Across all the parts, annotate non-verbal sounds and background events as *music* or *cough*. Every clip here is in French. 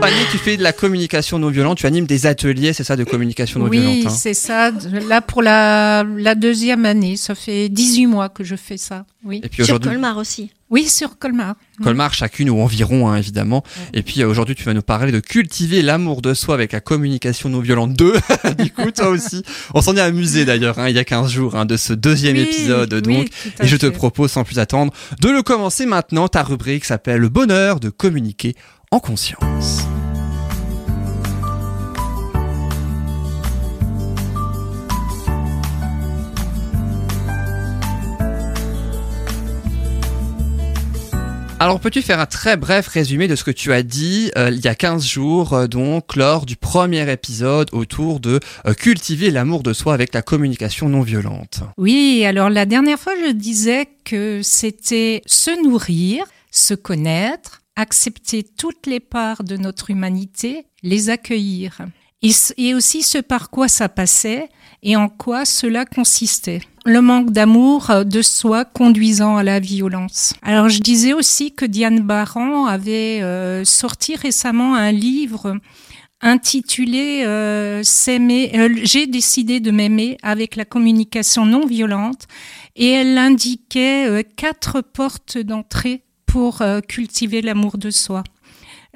Fanny, tu fais de la communication non violente, tu animes des ateliers, c'est ça, de communication non violente Oui, hein c'est ça. Là, pour la, la deuxième année, ça fait 18 mois que je fais ça. Oui, Et puis Sur aujourd'hui, Colmar aussi. oui sur Colmar. Colmar, chacune ou environ, hein, évidemment. Et puis euh, aujourd'hui, tu vas nous parler de cultiver l'amour de soi avec la communication non violente 2. du coup, toi aussi. On s'en est amusé d'ailleurs, hein, il y a 15 jours, hein, de ce deuxième Oui, épisode. oui, Donc, et je te propose, sans plus attendre, de le commencer maintenant. Ta rubrique s'appelle Le bonheur de communiquer en conscience. Alors, peux-tu faire un très bref résumé de ce que tu as dit euh, il y a 15 jours, euh, donc, lors du premier épisode autour de euh, cultiver l'amour de soi avec la communication non violente? Oui, alors la dernière fois, je disais que c'était se nourrir, se connaître, accepter toutes les parts de notre humanité, les accueillir. Et, aussi ce par quoi ça passait et en quoi cela consistait. Le manque d'amour euh, de soi conduisant à la violence. Alors je disais aussi que Diane Baran avait euh, sorti récemment un livre intitulé euh, euh, J'ai décidé de m'aimer avec la communication non violente et elle indiquait euh, quatre portes d'entrée pour euh, cultiver l'amour de soi,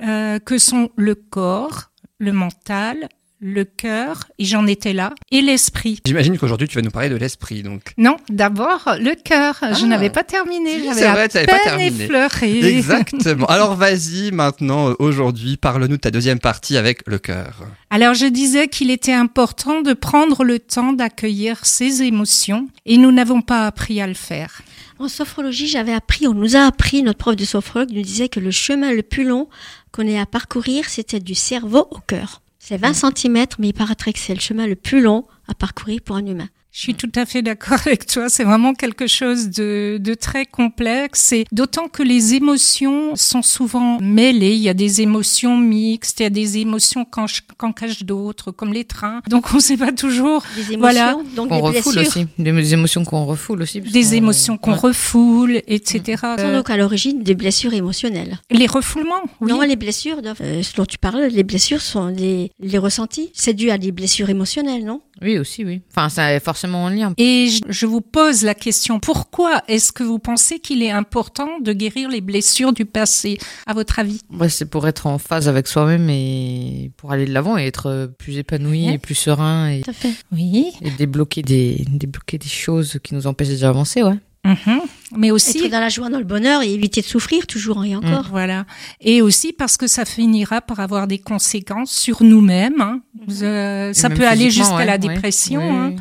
euh, que sont le corps, le mental, le cœur, et j'en étais là, et l'esprit. J'imagine qu'aujourd'hui, tu vas nous parler de l'esprit, donc. Non, d'abord le cœur. Ah. Je n'avais pas terminé, Si, j'avais c'est à vrai, tu n'avais pas terminé. effleuré. *laughs* Exactement. Alors vas-y maintenant, aujourd'hui, parle-nous de ta deuxième partie avec le cœur. Alors je disais qu'il était important de prendre le temps d'accueillir ses émotions et nous n'avons pas appris à le faire. En sophrologie, j'avais appris, on nous a appris, notre prof de sophrologue nous disait que le chemin le plus long qu'on ait à parcourir, c'était du cerveau au cœur. C'est 20 cm, mais il paraîtrait que c'est le chemin le plus long à parcourir pour un humain. Je suis tout à fait d'accord avec toi. C'est vraiment quelque chose de, de très complexe et d'autant que les émotions sont souvent mêlées. Il y a des émotions mixtes, il y a des émotions qu'en qu'en cachent d'autres, comme les trains. Donc on ne sait pas toujours Des émotions, Voilà. donc Qu'on des refoule aussi. Des émotions qu'on refoule aussi. des émotions qu'on Ouais. refoule, etc. sont Euh, donc à l'origine des blessures émotionnelles. les refoulements, oui. Non, les blessures, euh, ce dont tu parles, les blessures sont les, les ressentis. C'est dû à des blessures émotionnelles, non? Oui, aussi, oui. Enfin, ça est forcément en lien. Et je- vous pose la question, pourquoi est-ce que vous pensez qu'il est important de guérir les blessures du passé, à votre avis? Ouais, c'est pour être en phase avec soi-même et pour aller de l'avant et être euh, plus épanoui Ouais. et plus serein et, Tout à fait. Oui. et débloquer des débloquer des choses qui nous empêchent d'avancer, ouais. Mhm. Mais aussi, Être dans la joie, dans le bonheur et éviter de souffrir toujours et encore. voilà. Et aussi parce que ça finira par avoir des conséquences sur nous-mêmes. hein. Euh, Et ça peut aller jusqu'à ouais, la dépression. Hein. oui.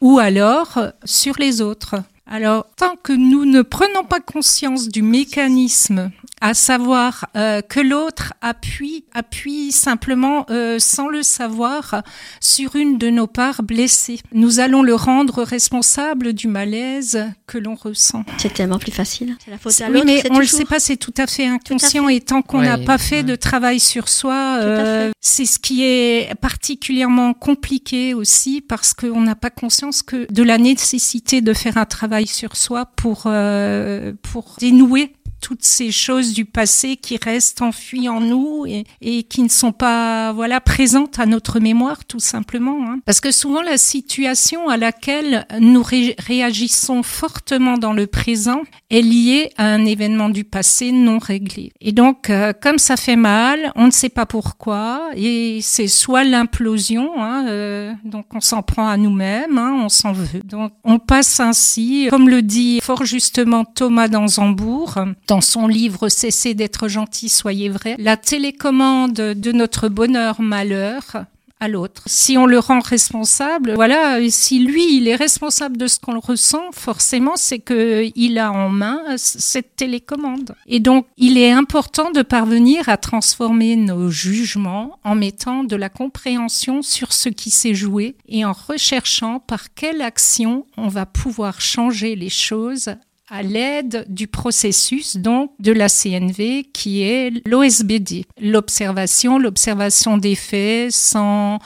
Ou alors euh, sur les autres. Alors, tant que nous ne prenons pas conscience du mécanisme, à savoir euh, que l'autre appuie, appuie simplement, euh, sans le savoir, sur une de nos parts blessées, nous allons le rendre responsable du malaise que l'on ressent. C'est tellement plus facile. C'est la faute à Oui, l'autre. mais c'est on ne le toujours- sait pas, c'est tout à fait inconscient et tant qu'on n'a Ouais, pas fait ouais. de travail sur soi, euh, c'est ce qui est particulièrement compliqué aussi parce qu'on n'a pas conscience que de la nécessité de faire un travail sur soi pour euh, pour dénouer toutes ces choses du passé qui restent enfuies en nous et, qui ne sont pas voilà présentes à notre mémoire tout simplement hein. parce que souvent la situation à laquelle nous ré- réagissons fortement dans le présent est liée à un événement du passé non réglé et donc euh, comme ça fait mal on ne sait pas pourquoi et c'est soit l'implosion hein, euh, donc on s'en prend à nous-mêmes hein, on s'en veut donc on passe ainsi comme le dit fort justement Thomas d'Anzembourg dans son livre Cessez d'être gentil, soyez vrai, la télécommande de notre bonheur-malheur à l'autre. Si on le rend responsable, voilà, si lui, il est responsable de ce qu'on ressent, forcément, c'est que il a en main cette télécommande. Et donc, il est important de parvenir à transformer nos jugements en mettant de la compréhension sur ce qui s'est joué et en recherchant par quelle action on va pouvoir changer les choses à l'aide du processus donc de la CNV qui est l'OSBD, l'observation, l'observation des faits sans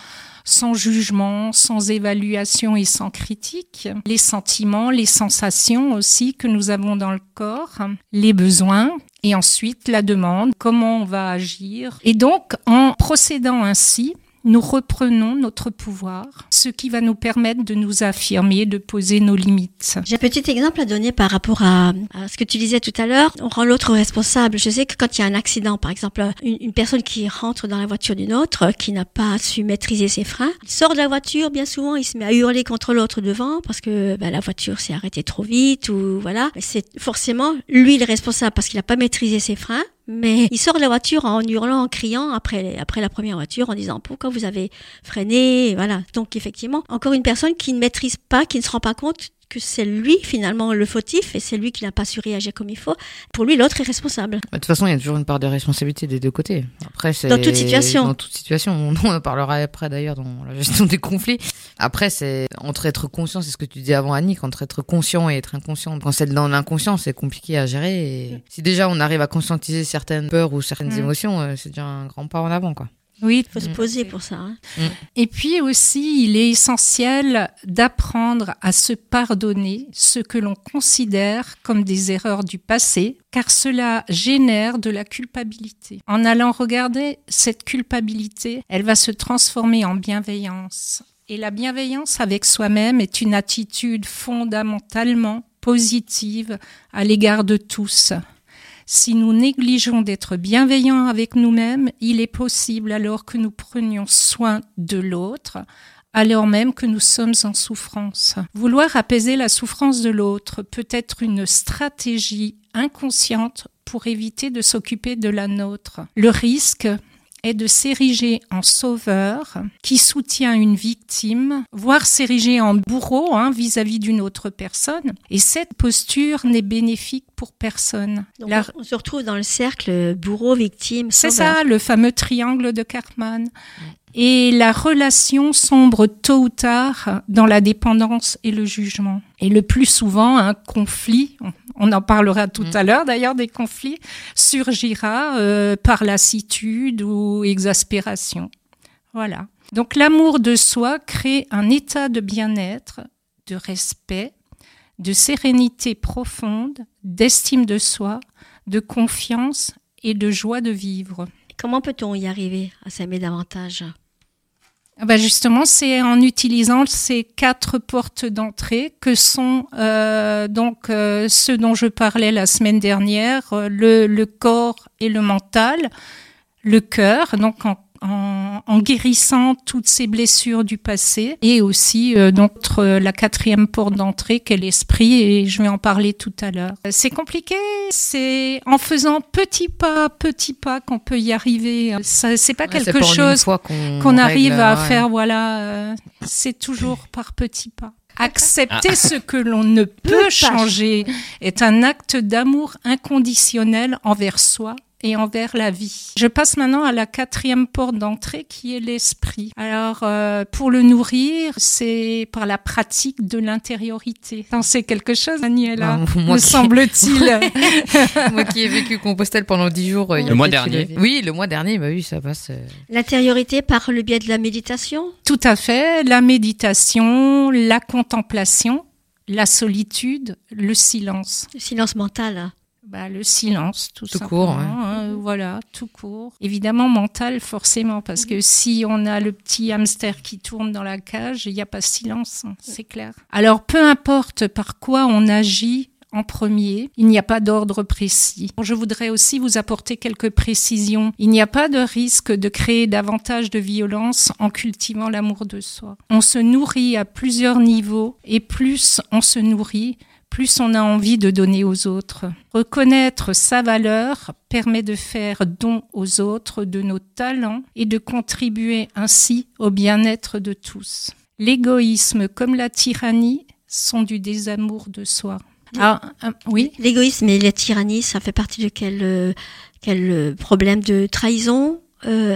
sans jugement, sans évaluation et sans critique, les sentiments, les sensations aussi que nous avons dans le corps, les besoins, et ensuite la demande, comment on va agir. Et donc, en procédant ainsi, nous reprenons notre pouvoir, ce qui va nous permettre de nous affirmer, de poser nos limites. J'ai un petit exemple à donner par rapport à, ce que tu disais tout à l'heure. On rend l'autre responsable. Je sais que quand il y a un accident, par exemple, une, personne qui rentre dans la voiture d'une autre, qui n'a pas su maîtriser ses freins, il sort de la voiture, bien souvent, il se met à hurler contre l'autre devant parce que bah, la voiture s'est arrêtée trop vite ou voilà. C'est forcément lui le responsable parce qu'il n'a pas maîtrisé ses freins. Mais il sort la voiture en hurlant, en criant après, après la première voiture, en disant pourquoi vous avez freiné, voilà. Donc effectivement, encore une personne qui ne maîtrise pas, qui ne se rend pas compte que c'est lui finalement le fautif et c'est lui qui n'a pas su réagir comme il faut. Pour lui, l'autre est responsable. Bah, de toute façon, il y a toujours une part de responsabilité des deux côtés. Après, c'est dans toute situation. Dans toute situation. On en parlera après d'ailleurs dans la gestion des conflits. Après, c'est entre être conscient, c'est ce que tu dis avant Annick, entre être conscient et être inconscient. Quand c'est dans l'inconscient, c'est compliqué à gérer. Et si déjà on arrive à conscientiser certaines peurs ou certaines mm. émotions, euh, c'est déjà un grand pas en avant, quoi. Oui, il faut se mm. poser pour ça. Hein. Mm. Et puis aussi, il est essentiel d'apprendre à se pardonner ce que l'on considère comme des erreurs du passé, car cela génère de la culpabilité. En allant regarder cette culpabilité, elle va se transformer en bienveillance. Et la bienveillance avec soi-même est une attitude fondamentalement positive à l'égard de tous. Si nous négligeons d'être bienveillants avec nous-mêmes, il est possible alors que nous prenions soin de l'autre, alors même que nous sommes en souffrance. Vouloir apaiser la souffrance de l'autre peut être une stratégie inconsciente pour éviter de s'occuper de la nôtre. Le risque est de s'ériger en sauveur qui soutient une victime, voire s'ériger en bourreau hein, vis-à-vis d'une autre personne. Et cette posture n'est bénéfique pour personne. On se retrouve dans le cercle bourreau-victime. C'est ça, le fameux triangle de Cartman. Et la relation sombre tôt ou tard dans la dépendance et le jugement. Et le plus souvent, un conflit, on en parlera tout mm. à l'heure d'ailleurs des conflits, surgira euh, par lassitude ou exaspération. Voilà. Donc l'amour de soi crée un état de bien-être, de respect, de sérénité profonde, d'estime de soi, de confiance et de joie de vivre. Comment peut-on y arriver à s'aimer davantage? Ah bah, justement, c'est en utilisant ces quatre portes d'entrée que sont euh, donc euh, ceux dont je parlais la semaine dernière, euh, le, le corps et le mental, le cœur, donc en en, guérissant toutes ces blessures du passé et aussi euh, donc la quatrième porte d'entrée qu'est l'esprit et je vais en parler tout à l'heure. C'est compliqué, c'est en faisant petit pas, petit pas qu'on peut y arriver. C'est pas quelque chose qu'on arrive à faire, voilà. Euh, c'est toujours par petits pas. Accepter ah. ce que l'on ne peut changer est un acte d'amour inconditionnel envers soi et envers la vie. Je passe maintenant à la quatrième porte d'entrée qui est l'esprit. Alors, euh, pour le nourrir, c'est par la pratique de l'intériorité. C'est quelque chose, Daniela, bah, me semble-t-il. *laughs* moi qui ai vécu Compostelle pendant dix jours. Euh, le mois dernier. Oui, le mois dernier, bah oui, ça passe. Euh. L'intériorité par le biais de la méditation? Tout à fait. La méditation, la contemplation, la solitude, le silence. Le silence mental bah, le silence, tout, tout Court, hein, voilà, tout court. Évidemment mental, forcément, parce que si on a le petit hamster qui tourne dans la cage, il n'y a pas de silence, hein, c'est clair. Alors, peu importe par quoi on agit, en premier. Il n'y a pas d'ordre précis. Je voudrais aussi vous apporter quelques précisions. Il n'y a pas de risque de créer davantage de violence en cultivant l'amour de soi. On se nourrit à plusieurs niveaux et plus on se nourrit, plus on a envie de donner aux autres. Reconnaître sa valeur permet de faire don aux autres de nos talents et de contribuer ainsi au bien-être de tous. L'égoïsme comme la tyrannie sont du désamour de soi. Ah, euh, oui. L'égoïsme et la tyrannie, ça fait partie de quel, euh, quel euh, problème de trahison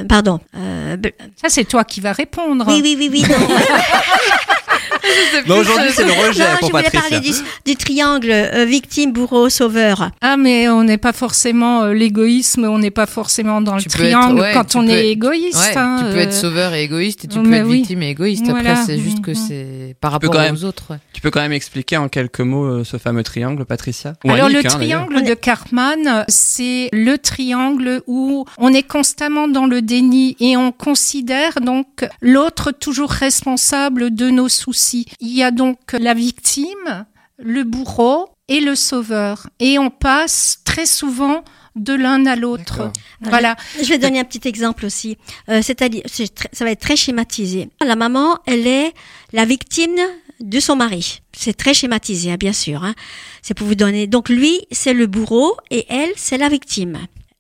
pardon. ça, c'est toi qui vas répondre. Oui, oui, oui, oui. Non, *laughs* *laughs* aujourd'hui, c'est le rejet Non, je pour voulais Patricia. parler du, du triangle euh, victime, bourreau, sauveur. Ah, mais on n'est pas forcément euh, l'égoïsme, on n'est pas forcément dans le Tu peux être- triangle ouais, quand on est être- égoïste. Ouais, hein, tu peux être euh, sauveur et égoïste et tu mais peux être oui. victime et égoïste. Voilà. Après, c'est juste que Mhm. c'est par rapport même- aux autres. ouais. Tu peux quand même expliquer en quelques mots euh, ce fameux triangle, Patricia? Ou Alors Annick, le hein, triangle de Karpman, c'est le triangle où on est constamment dans le déni et on considère donc l'autre toujours responsable de nos soucis. Il y a donc la victime, le bourreau et le sauveur. Et on passe très souvent de l'un à l'autre. Voilà. Je vais donner un petit exemple aussi. Euh, C'est-à-dire, ça va être très schématisé. La maman, elle est la victime de son mari. C'est très schématisé, hein, bien sûr. hein. C'est pour vous donner. Donc lui, c'est le bourreau et elle, c'est la victime.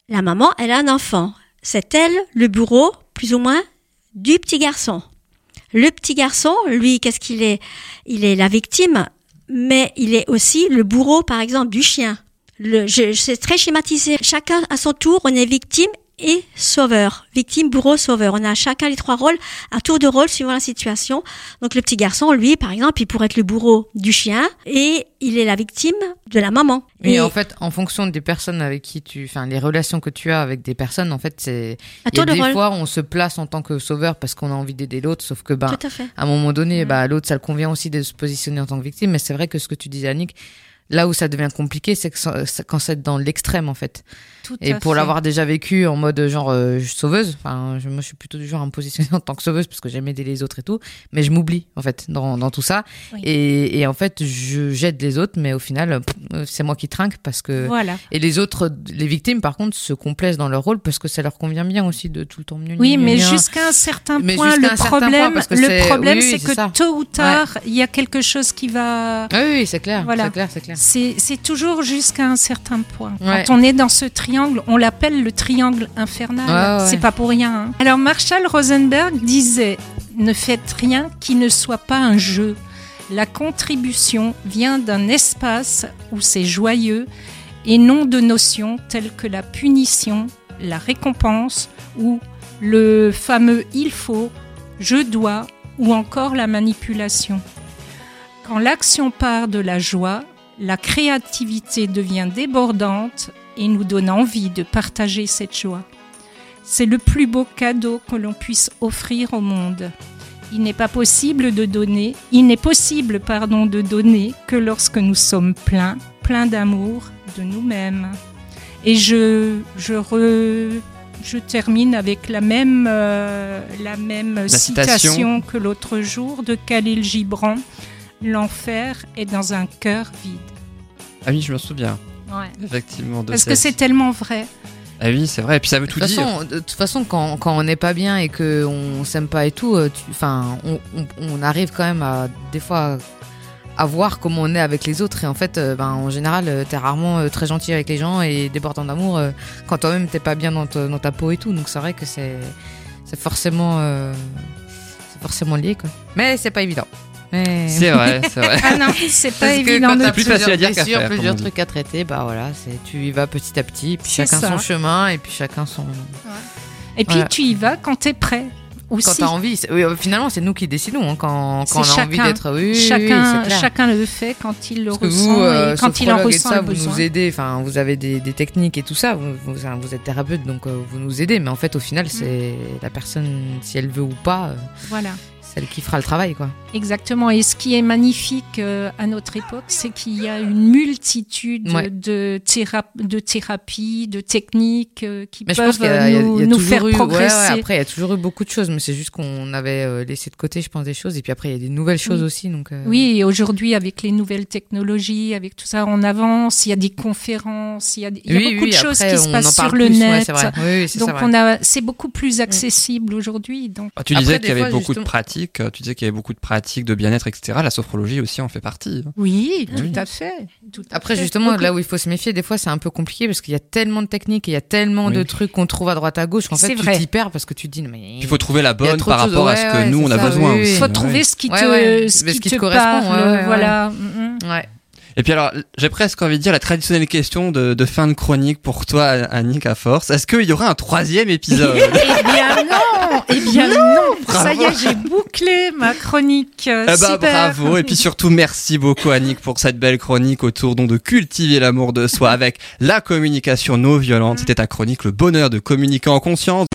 La maman, elle a un enfant. C'est elle, le bourreau, plus ou moins, du petit garçon. Le petit garçon, lui, qu'est-ce qu'il est? Il est la victime, mais il est aussi le bourreau, par exemple, du chien. Le, je, c'est très schématisé. Chacun à son tour, on est victime et sauveur. Victime, bourreau, sauveur. On a chacun les trois rôles, à tour de rôle suivant la situation. Donc le petit garçon, lui, par exemple, il pourrait être le bourreau du chien et il est la victime de la maman. Oui, et en fait, en fonction des personnes avec qui tu, enfin, les relations que tu as avec des personnes, en fait, c'est, à tour de des rôle. fois, on se place en tant que sauveur parce qu'on a envie d'aider l'autre, sauf que, Tout à à un moment donné, Mm. bah, l'autre, ça le convient aussi de se positionner en tant que victime. Mais c'est vrai que ce que tu disais, Annick, là où ça devient compliqué, c'est quand c'est dans l'extrême, en fait. Tout Et pour l'avoir déjà vécu en mode genre euh, sauveuse, enfin, je, moi, je suis plutôt du genre à me positionner *laughs* en tant que sauveuse parce que j'aime aider les autres et tout. Mais je m'oublie, en fait, dans, dans tout ça. Oui. Et, et en fait, je j'aide les autres, mais au final, euh, c'est moi qui trinque parce que. Voilà. Et les autres, les victimes, par contre, se complaisent dans leur rôle parce que ça leur convient bien aussi de tout le temps mieux. Oui, mais jusqu'à un certain Mais point, le problème, le c'est- problème, que tôt ou tard, il y a quelque chose qui va. Oui, oui, c'est clair, Voilà. c'est clair, c'est clair. C'est toujours jusqu'à un certain point. Ouais. Quand on est dans ce triangle, on l'appelle le triangle infernal. Ouais. C'est pas pour rien. hein. Alors Marshall Rosenberg disait Ne faites rien qui ne soit pas un jeu. La contribution vient d'un espace où c'est joyeux et non de notions telles que la punition, la récompense ou le fameux il faut, je dois ou encore la manipulation. Quand l'action part de la joie, la créativité devient débordante et nous donne envie de partager cette joie. C'est le plus beau cadeau que l'on puisse offrir au monde. Il n'est pas possible de donner, il n'est possible, pardon, de donner que lorsque nous sommes pleins, pleins d'amour de nous-mêmes. Et je, je, re- je termine avec la même, euh, la même citation. citation que l'autre jour de Khalil Gibran. L'enfer est dans un cœur vide. Ah oui, je me souviens, effectivement. De Parce que c'est tellement vrai. Ah oui, c'est vrai. Et puis ça veut De tout toute dire. façon, de toute façon, quand, quand on n'est pas bien et qu'on s'aime pas et tout, euh, tu- enfin, on, on- on arrive quand même à des fois à voir comment on est avec les autres. Et en fait, euh, ben, en général, euh, t'es rarement très gentil avec les gens et débordant d'amour quand toi-même t'es pas bien dans, ta- dans ta peau et tout. Donc c'est vrai que c'est c'est forcément euh, c'est forcément lié quoi. Mais c'est pas évident. C'est vrai, c'est vrai. *laughs* Ah non, c'est pas Parce évident quand de t'as plus plusieurs facile à dire qu'à faire, plusieurs dit. trucs à traiter, bah voilà, c'est tu y vas petit à petit, puis C'est chacun ça. son chemin et puis chacun son. Et puis Voilà. tu y vas quand t'es prêt. Quand Aussi. t'as envie, c'est- oui, euh, finalement c'est nous qui décidons hein, quand, quand on a C'est envie chacun. d'être. Oui, chacun, c'est chacun le fait quand il le Parce ressent vous, euh, et quand il en ressent ça, le vous besoin. nous aidez. Enfin, vous avez des, des techniques et tout ça. Vous, vous, vous êtes thérapeute, donc euh, vous nous aidez. Mais en fait, au Mm. final, c'est la personne, si elle veut ou pas, euh, Voilà, c'est elle qui fera le travail, quoi. exactement. Et ce qui est magnifique euh, à notre époque, c'est qu'il y a une multitude Ouais. de, théra- de thérapies, de techniques euh, qui Mais peuvent qu'il y a, il y a- nous, il y a nous toujours faire eu, ouais, ouais, progresser. après, il y a toujours eu beaucoup de choses, mais c'est juste qu'on avait euh, laissé de côté, je pense, des choses. Et puis après, il y a des nouvelles choses Oui. aussi. Donc, euh, Oui, et aujourd'hui, avec les nouvelles technologies, avec tout ça, on avance. Il y a des conférences, il y a, des- il y a oui, beaucoup oui, de choses après, qui se on passent sur le plus, net. c'est vrai. Oui, oui, c'est Donc c'est beaucoup plus accessible aujourd'hui. Donc Ah, tu Après, disais qu'il y avait beaucoup de justement- pratiques. Tu disais qu'il y avait beaucoup de pratiques de bien-être, etc. La sophrologie aussi en fait partie. oui, Oui. tout à fait. tout à Après, fait. justement, Donc, là où il faut se méfier, des fois, c'est un peu compliqué parce qu'il y a tellement de techniques et il y a tellement Oui. de trucs qu'on trouve à droite à gauche qu'en fait, tu vrai. t'y perds parce que tu te dis, mais. Il faut trouver la bonne par rapport à ce que ouais, nous on a ça, besoin il faut Ouais. trouver ce qui te, ouais. ce Mais qui ce qui te te correspond, parle. ouais, ouais, voilà. Ouais. Et puis alors, j'ai presque envie de dire la traditionnelle question de, de fin de chronique pour toi, Annick, à force. Est-ce qu'il y aura un troisième épisode? Eh bien non, eh bien non, ça y est, j'ai bouclé ma chronique. Eh ben, Super. bravo et puis surtout merci beaucoup Annick pour cette belle chronique autour donc de cultiver l'amour de soi avec la communication non violente. C'était ta chronique le bonheur de communiquer en conscience.